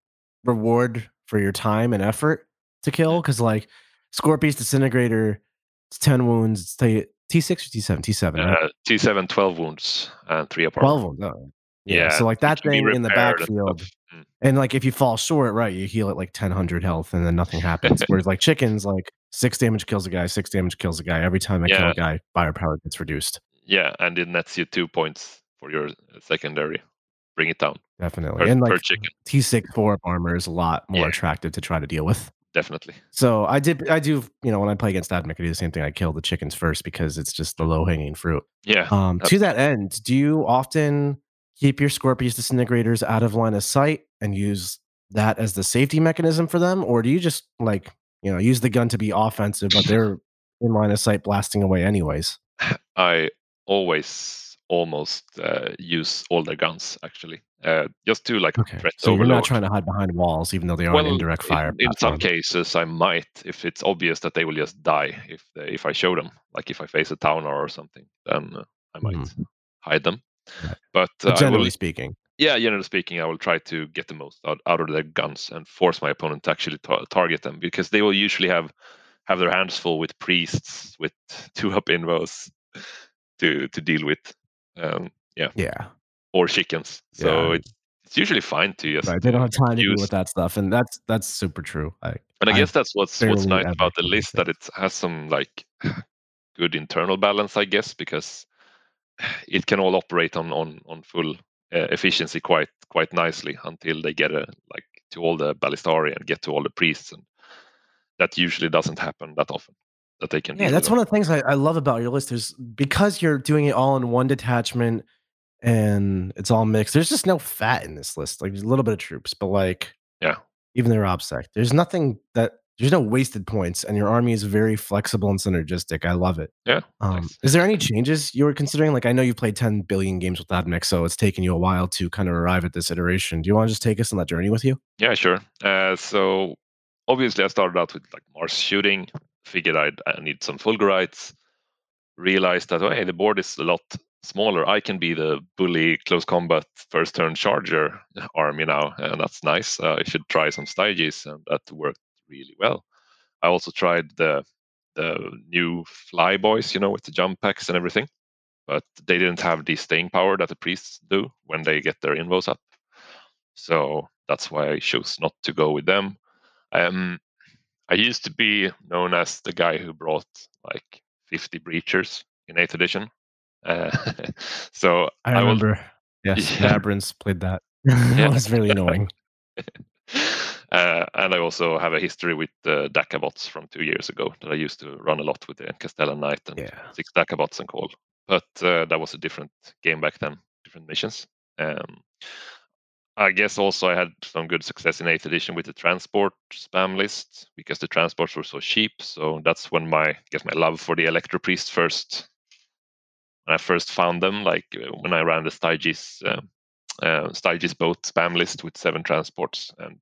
reward for your time and effort to kill because like Skorpius disintegrator, it's ten wounds. It's T T six or T seven T seven. Uh, T7 12 wounds and three up Twelve wounds. Oh. Yeah, So like that thing in the repaired and backfield. Mm. and like if you fall short, right, you heal at like ten hundred health, and then nothing happens. Whereas like chickens, like six damage kills a guy, six damage kills a guy. Every time I kill a guy, firepower gets reduced. Yeah, and it nets you two points for your uh, secondary. Bring it down Definitely. per, and like T six four armor is a lot more Yeah. attractive to try to deal with. Definitely. So I did I do, you know, when I play against Admech, I do the same thing. I kill the chickens first because it's just the low hanging fruit. Yeah, Um, to that end, do you often keep your Skorpius disintegrators out of line of sight and use that as the safety mechanism for them? Or do you just like, you know, use the gun to be offensive, but they're in line of sight blasting away anyways? I always almost uh, use all their guns actually, uh, just to like Okay. So you're not trying to hide behind walls, even though they are well, indirect fire. in, in some cases, I might if it's obvious that they will just die if they, if I show them. Like if I face a town or something, then uh, I might Mhm. hide them. Right. But, uh, But generally will, speaking. yeah, generally speaking, I will try to get the most out, out of their guns and force my opponent to actually ta- target them because they will usually have have their hands full with priests with two up invos to to deal with, um, Yeah. Yeah. Or chickens. So Yeah. it's it's usually fine to just Right. They don't uh, have time to deal with that stuff. And that's that's super true. I And I I guess that's what's what's nice about the list that it has some like good internal balance, I guess, because it can all operate on on on full uh, efficiency quite quite nicely until they get a like to all the ballistarii and get to all the priests, and that usually doesn't happen that often. That they can. Yeah, that's one of the things I, I love about your list is because you're doing it all in one detachment and it's all mixed. There's just no fat in this list. Like there's a little bit of troops, but like Yeah. even their OBSEC. There's nothing that there's no wasted points, and your army is very flexible and synergistic. I love it. Yeah, Um, nice. is there any changes you were considering? Like I know you've played 10 billion games with Admech, so it's taken you a while to kind of arrive at this iteration. Do you want to just take us on that journey with you? Yeah, sure. Uh, so obviously, I started out with like Mars shooting. Figured I'd I need some Fulgurites. Realized that hey, the board is a lot smaller. I can be the bully close combat first turn charger army now, and that's nice. Uh, I should try some Stygies, and that worked really well. I also tried the the new Fly Boys, you know, with the jump packs and everything, but they didn't have the staying power that the priests do when they get their invos up. So that's why I chose not to go with them. Um, I used to be known as the guy who brought like 50 breachers in 8th edition. Uh, so I I will- remember. yes, Yeah. Labyrinths played that. Yeah. it was really annoying. uh, and I also have a history with uh, Dakabots from two years ago that I used to run a lot with the Castellan Knight and Yeah. six Dakabots and Cawl. But uh, that was a different game back then, different missions. Um, I guess also I had some good success in 8th edition with the transport spam list because the transports were so cheap. So that's when my I guess my love for the Electro Priest first when I first found them, like uh, when I ran the Stygies uh, uh, boat spam list with seven transports and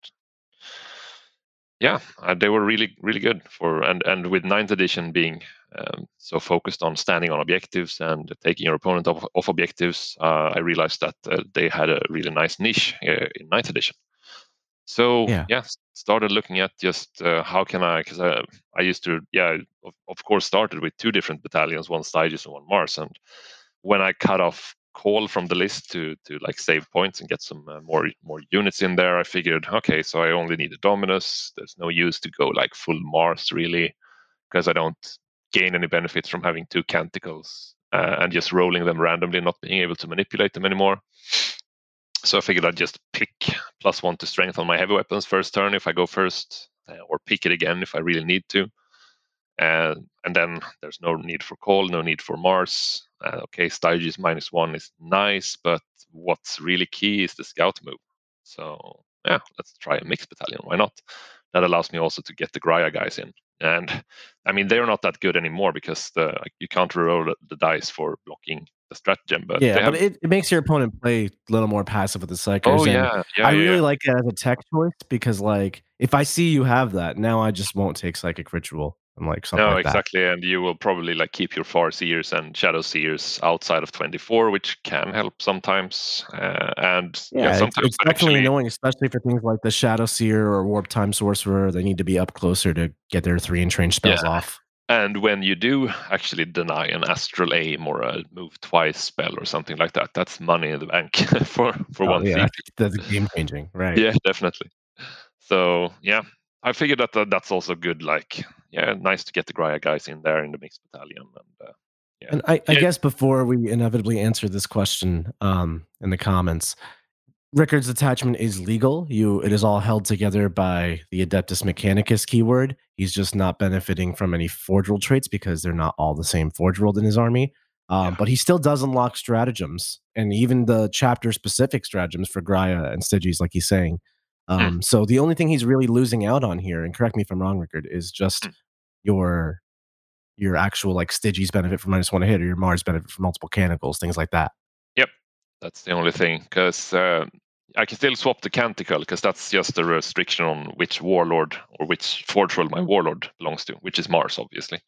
yeah, uh, they were really really good for and and with ninth edition being um, so focused on standing on objectives and taking your opponent off, off objectives, uh, I realized that uh, they had a really nice niche uh, in ninth edition. So Yeah. yeah, started looking at just uh, how can I because I I used to yeah of, of course started with two different battalions, one Stygies and one Mars, and when I cut off Cawl from the list to to like save points and get some uh, more more units in there, I figured, okay, so I only need a Dominus. There's no use to go like full Mars really, because I don't gain any benefits from having two Canticles uh, and just rolling them randomly, not being able to manipulate them anymore. So I figured I'd just pick plus one to strength on my heavy weapons first turn if I go first, uh, or pick it again if I really need to. And and then there's no need for Cawl, no need for Mars. Uh, okay, Stygies minus one is nice, but what's really key is the scout move. So yeah, let's try a mixed battalion. Why not? That allows me also to get the Graia guys in. And I mean, they're not that good anymore because the, you can't roll the dice for blocking the stratagem. But yeah, have... but it, it makes your opponent play a little more passive with the psychers. Oh yeah, yeah I really yeah. like it as a tech choice because, like, if I see you have that, now I just won't take psychic ritual and like something. No, like exactly, and you will probably like keep your far seers and shadow seers outside of twenty four, which can help sometimes. Uh, and yeah, yeah, sometimes it's, it's definitely actually, annoying, especially for things like the shadow seer or warp time sorcerer. They need to be up closer to get their three inch range spells Yeah. off. And when you do actually deny an astral aim or a move twice spell or something like that, that's money in the bank for for Oh, one yeah, thief. that's game changing, right? Yeah, definitely. So yeah, I figured that uh, that's also good. Like, yeah, nice to get the Graia guys in there in the mixed battalion. And uh, yeah, And I, I Yeah. guess before we inevitably answer this question um, in the comments, Rickard's attachment is legal. You, it is all held together by the Adeptus Mechanicus keyword. He's just not benefiting from any forge world traits because they're not all the same forge world in his army. Um, Yeah. But he still does unlock stratagems and even the chapter specific stratagems for Graia and Stygies, like he's saying. Hmm. Um, So the only thing he's really losing out on here, and correct me if I'm wrong, Rickard, is just Hmm. your your actual like Stygies benefit from minus one to hit or your Mars benefit from multiple canticles, things like that. Yep, that's the only thing because uh, I can still swap the Canticle because that's just a restriction on which warlord or which forge world my warlord belongs to, which is Mars, obviously.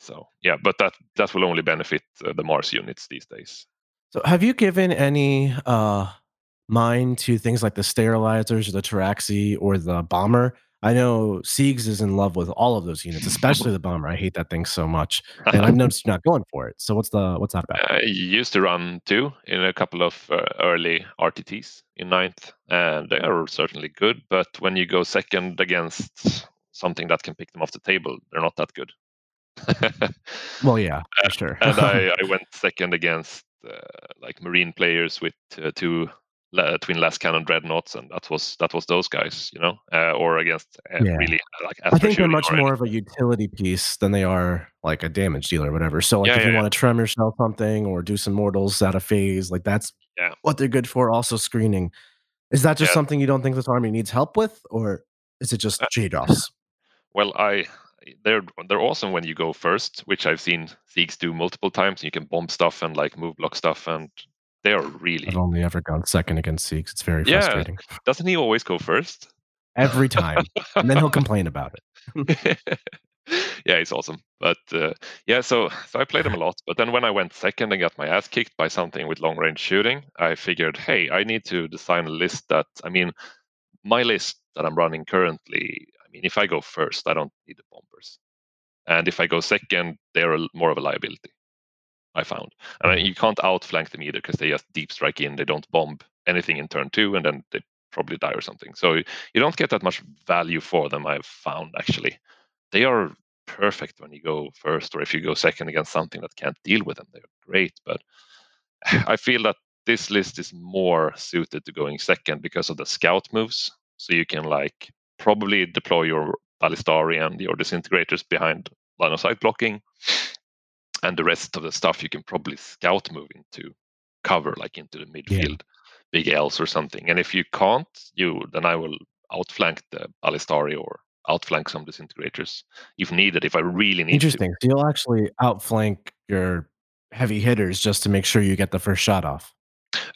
So yeah, but that that will only benefit uh, the Mars units these days. So have you given any uh mind to things like the sterilizers or the Pteraxii or the bomber? I know Siegs is in love with all of those units, especially the bomber. I hate that thing so much. And I've noticed you're not going for it. So what's the what's that about? I used to run two in a couple of uh, early RTTs in ninth, and they are certainly good. But when you go second against something that can pick them off the table, they're not that good. Well, yeah, for sure. and I, I went second against uh, like marine players with uh, two twin lascannon dreadnoughts, and that was that was those guys, you know, uh, or against uh, Yeah. really uh, like. I think they're much or more of a utility piece than they are like a damage dealer or whatever. So like Yeah, if you yeah, want to tremor shell something or do some mortals out of phase, like that's Yeah. what they're good for. Also screening. Is that just something you don't think this army needs help with, or is it just Uh? Well, I they're they're awesome when you go first, which I've seen Siegs do multiple times. You can bomb stuff and like move block stuff, and they are really. I've only ever gone second against Siegs. It's very Yeah. frustrating. Doesn't he always go first? Every time. and then he'll complain about it. yeah, it's awesome. But uh, yeah, so so I played him a lot. But then when I went second and got my ass kicked by something with long range shooting, I figured, hey, I need to design a list that I mean, my list that I'm running currently. I mean, if I go first, I don't need the bombers, and if I go second, they're a, more of a liability. I found, and I, mm-hmm. you can't outflank them either because they just deep strike in. They don't bomb anything in turn two, and then they probably die or something. So you don't get that much value for them. I've found actually, they are perfect when you go first, or if you go second against something that can't deal with them. They're great, but I feel that this list is more suited to going second because of the scout moves. So you can like probably deploy your Ballistarii and your disintegrators behind line of sight blocking, and the rest of the stuff you can probably scout move into cover, like into the midfield, big L's or something. And if you can't, you then I will outflank the Ballistarii or outflank some disintegrators if needed. If I really need to. Interesting. So you'll actually outflank your heavy hitters just to make sure you get the first shot off.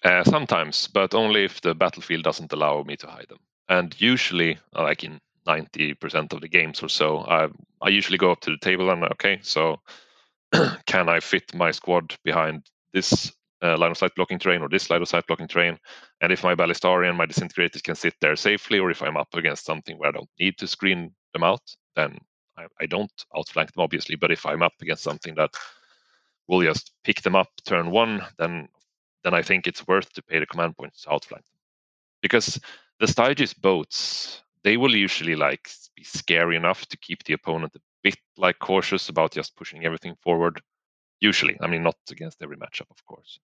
Uh, sometimes, but only if the battlefield doesn't allow me to hide them. And usually, like in 90% of the games or so, I, I usually go up to the table and, okay, so can I fit my squad behind this uh, line of sight blocking terrain or this line of sight blocking terrain? And if my Ballistarii and my disintegrators can sit there safely, or if I'm up against something where I don't need to screen them out, then I, I don't outflank them, obviously. But if I'm up against something that will just pick them up turn one, then then I think it's worth to pay the command points to outflank them. Because the Stygies boats, they will usually like be scary enough to keep the opponent a bit like cautious about just pushing everything forward. Usually, I mean, not against every matchup, of course.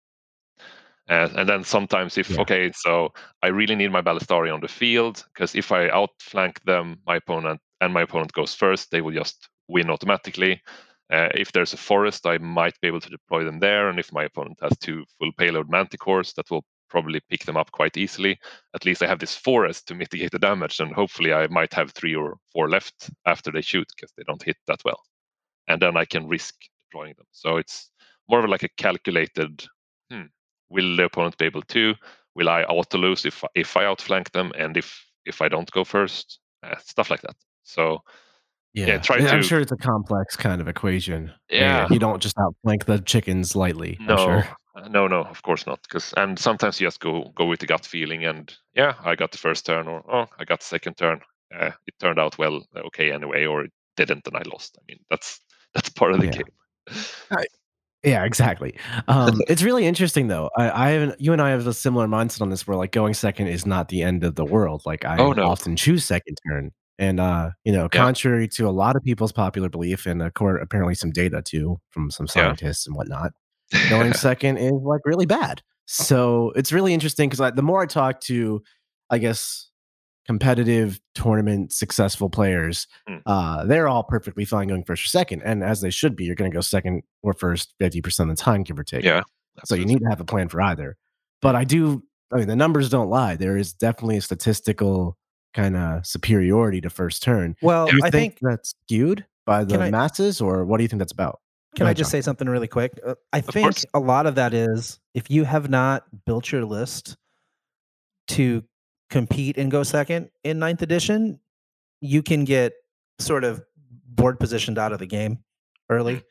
Uh, and then sometimes, if yeah. okay, so I really need my Ballistarii on the field because if I outflank them, my opponent and my opponent goes first, they will just win automatically. Uh, if there's a forest, I might be able to deploy them there. And if my opponent has two full payload manticores, that will probably pick them up quite easily. At least I have this forest to mitigate the damage, and hopefully I might have three or four left after they shoot because they don't hit that well. And then I can risk deploying them. So it's more of like a calculated. Hmm, will the opponent be able to? Will I auto lose if if I outflank them, and if if I don't go first? Uh, stuff like that. So yeah, yeah try to. I'm sure it's a complex kind of equation. Yeah, you don't just outflank the chickens lightly. No, sure. No, no, of course not. Because and sometimes you just go go with the gut feeling, and yeah, I got the first turn, or oh, I got the second turn. Uh, it turned out well, uh, okay anyway, or it didn't, and I lost. I mean, that's that's part of the yeah. game. I, yeah, exactly. Um, it's really interesting though. I, I have you and I have a similar mindset on this, where like going second is not the end of the world. Like I oh, no. often choose second turn, and uh, you know, yeah. contrary to a lot of people's popular belief, and uh, apparently some data too from some scientists yeah. and whatnot, going second is like really bad. So it's really interesting because the more I talk to, I guess, competitive tournament successful players, mm. uh, they're all perfectly fine going first or second, and as they should be. You're going to go second or first fifty percent of the time, give or take. Yeah. So you need to have a plan for either. But I do. I mean, the numbers don't lie. There is definitely a statistical kind of superiority to first turn. Well, do you I think, think that's skewed by the I, masses, or what do you think that's about? Can I just say something really quick? Uh, I think a lot of that is if you have not built your list to compete and go second in ninth edition, you can get sort of board positioned out of the game early.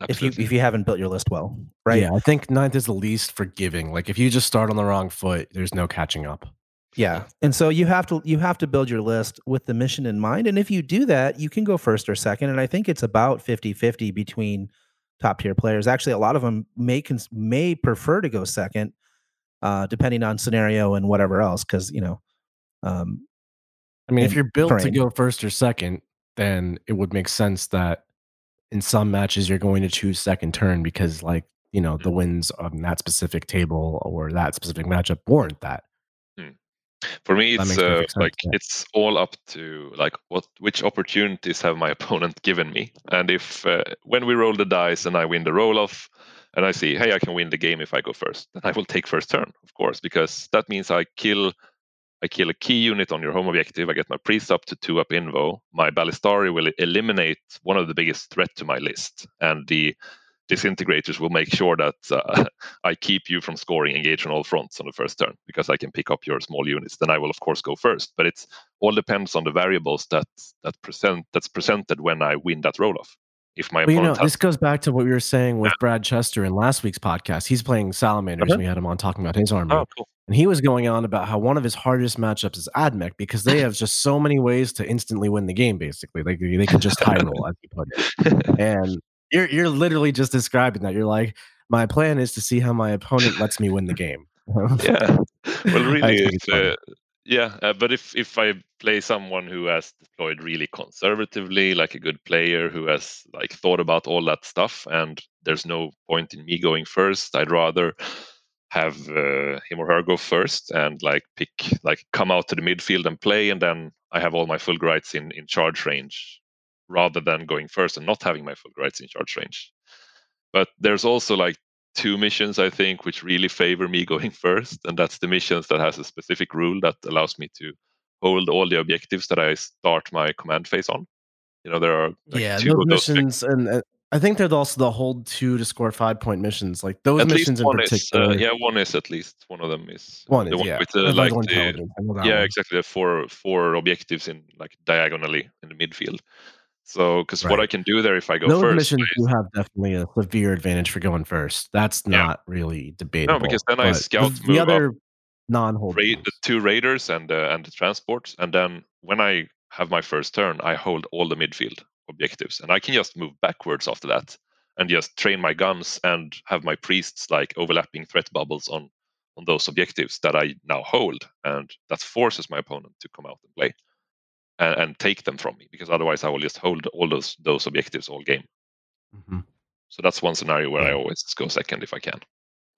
Absolutely. If you if you haven't built your list well, right? Yeah, I think ninth is the least forgiving. Like if you just start on the wrong foot, there's no catching up. Yeah. And so you have to you have to build your list with the mission in mind and if you do that, you can go first or second and I think it's about 50-50 between top tier players. Actually, a lot of them may cons- may prefer to go second uh, depending on scenario and whatever else cuz you know um, I mean, if you're built terrain. to go first or second, then it would make sense that in some matches you're going to choose second turn because like, you know, the wins on that specific table or that specific matchup warrant that. For me, it's uh, like yeah. it's all up to like what which opportunities have my opponent given me, and if uh, when we roll the dice and I win the roll off, and I see, hey, I can win the game if I go first, then I will take first turn, of course, because that means I kill I kill a key unit on your home objective. I get my priest up to two up invo. My Ballistarii will eliminate one of the biggest threat to my list, and the disintegrators will make sure that uh, I keep you from scoring engage on all fronts on the first turn because I can pick up your small units. Then I will of course go first, but it all depends on the variables that that present that's presented when I win that roll off. If my well, you know, has- this goes back to what we were saying with yeah. Brad Chester in last week's podcast. He's playing Salamanders, uh-huh. and we had him on talking about his army. Oh, cool. And he was going on about how one of his hardest matchups is Admech because they have just so many ways to instantly win the game. Basically, like they can just high roll, as you put it. And you're you're literally just describing that. You're like, my plan is to see how my opponent lets me win the game. yeah. Well, really, it's, uh, yeah. Uh, but if if I play someone who has deployed really conservatively, like a good player who has like thought about all that stuff, and there's no point in me going first, I'd rather have uh, him or her go first and like pick like come out to the midfield and play and then i have all my Fulgurites in in charge range rather than going first and not having my Fulgurites in charge range. But there's also like two missions I think which really favor me going first, and that's the missions that has a specific rule that allows me to hold all the objectives that I start my command phase on. You know, there are like yeah, those missions, and uh, I think there's also the hold two to score five point missions. Like those at missions in particular. Is, uh, yeah, one is at least one of them is one the is, one yeah. with the, like the, yeah, one. exactly the four four objectives in like diagonally in the midfield. So, because right. what I can do there if I go Those first, missions do have definitely a severe advantage for going first. That's yeah. not really debatable. No, because then I scout the, the other non-hold raid, the two raiders and uh, and the transports, and then when I have my first turn, I hold all the midfield objectives, and I can just move backwards after that. and just train my guns and have my priests like overlapping threat bubbles on on those objectives that I now hold, and that forces my opponent to come out and play and, and take them from me because otherwise I will just hold all those those objectives all game. Mm-hmm. So that's one scenario where I always go second if I can,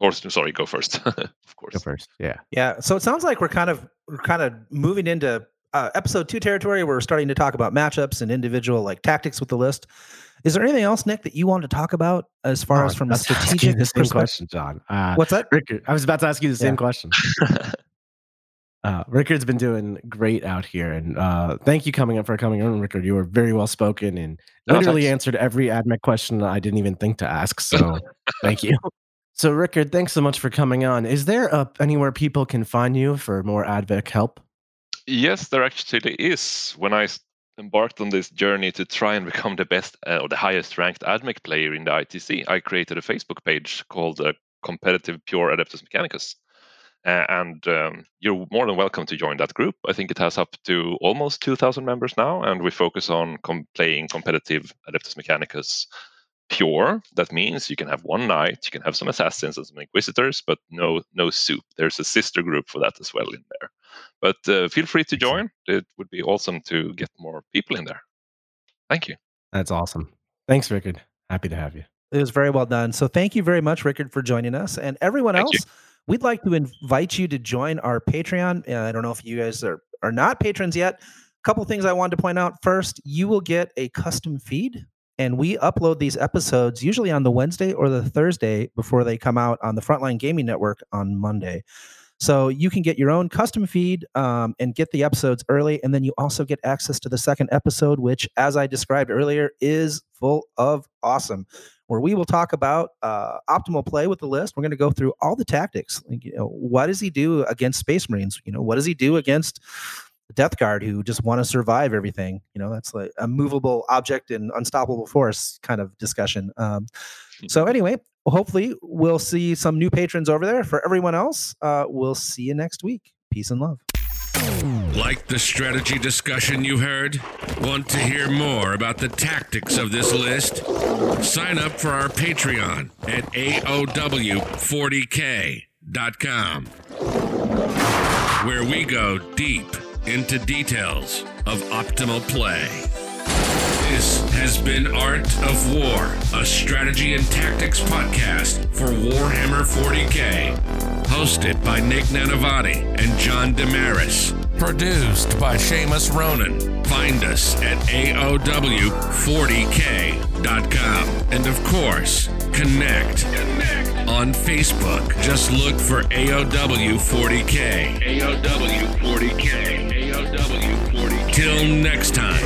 or sorry, go first, of course. Go first. Yeah. Yeah. So it sounds like we're kind of we're kind of moving into uh, episode two territory. Where we're starting to talk about matchups and individual like tactics with the list. Is there anything else, Nick, that you wanted to talk about as far Oh, as from a strategic the same perspective? question, John. Uh, What's that? Rickard, I was about to ask you the same Yeah. question. Uh, Rickard's been doing great out here, and uh, thank you coming up for coming on, Rickard. You were very well spoken and No, literally thanks. answered every AdMech question I didn't even think to ask. So thank you. So Rickard, thanks so much for coming on. Is there uh, anywhere people can find you for more AdMech help? Yes, there actually is. When I embarked on this journey to try and become the best uh, or the highest ranked AdMech player in the ITC, I created a Facebook page called uh, Competitive Pure Adeptus Mechanicus. Uh, and um, you're more than welcome to join that group. I think it has up to almost 2,000 members now, and we focus on com- playing competitive Adeptus Mechanicus pure. That means you can have one knight, you can have some assassins and some inquisitors, but no no soup. There's a sister group for that as well in there. But uh, feel free to join. It would be awesome to get more people in there. Thank you. That's awesome. Thanks, Rickard. Happy to have you. It was very well done. So thank you very much, Rickard, for joining us. And everyone Thank you. We'd like to invite you to join our Patreon. Uh, I don't know if you guys are, are not patrons yet. A couple things I wanted to point out. First, you will get a custom feed, and we upload these episodes usually on the Wednesday or the Thursday before they come out on the Frontline Gaming Network on Monday. So you can get your own custom feed um, and get the episodes early. And then you also get access to the second episode, which, as I described earlier, is full of awesome where we will talk about uh, optimal play with the list. We're going to go through all the tactics. Like, you know, what does he do against Space Marines? You know, what does he do against Death Guard who just want to survive everything? You know, that's like a movable object and unstoppable force kind of discussion. Um, so anyway, hopefully we'll see some new patrons over there. For everyone else, uh, we'll see you next week. Peace and love. Like the strategy discussion you heard? Want to hear more about the tactics of this list? Sign up for our Patreon at AOW40k.com, where we go deep into details of optimal play. This has been Art of War, a strategy and tactics podcast for Warhammer 40k. Hosted by Nick Nanavati and John Damaris. Produced by Seamus Ronan. Find us at AOW40k.com. And of course, connect. On Facebook, just look for AOW40k. AOW40k. AOW40k. Till next time.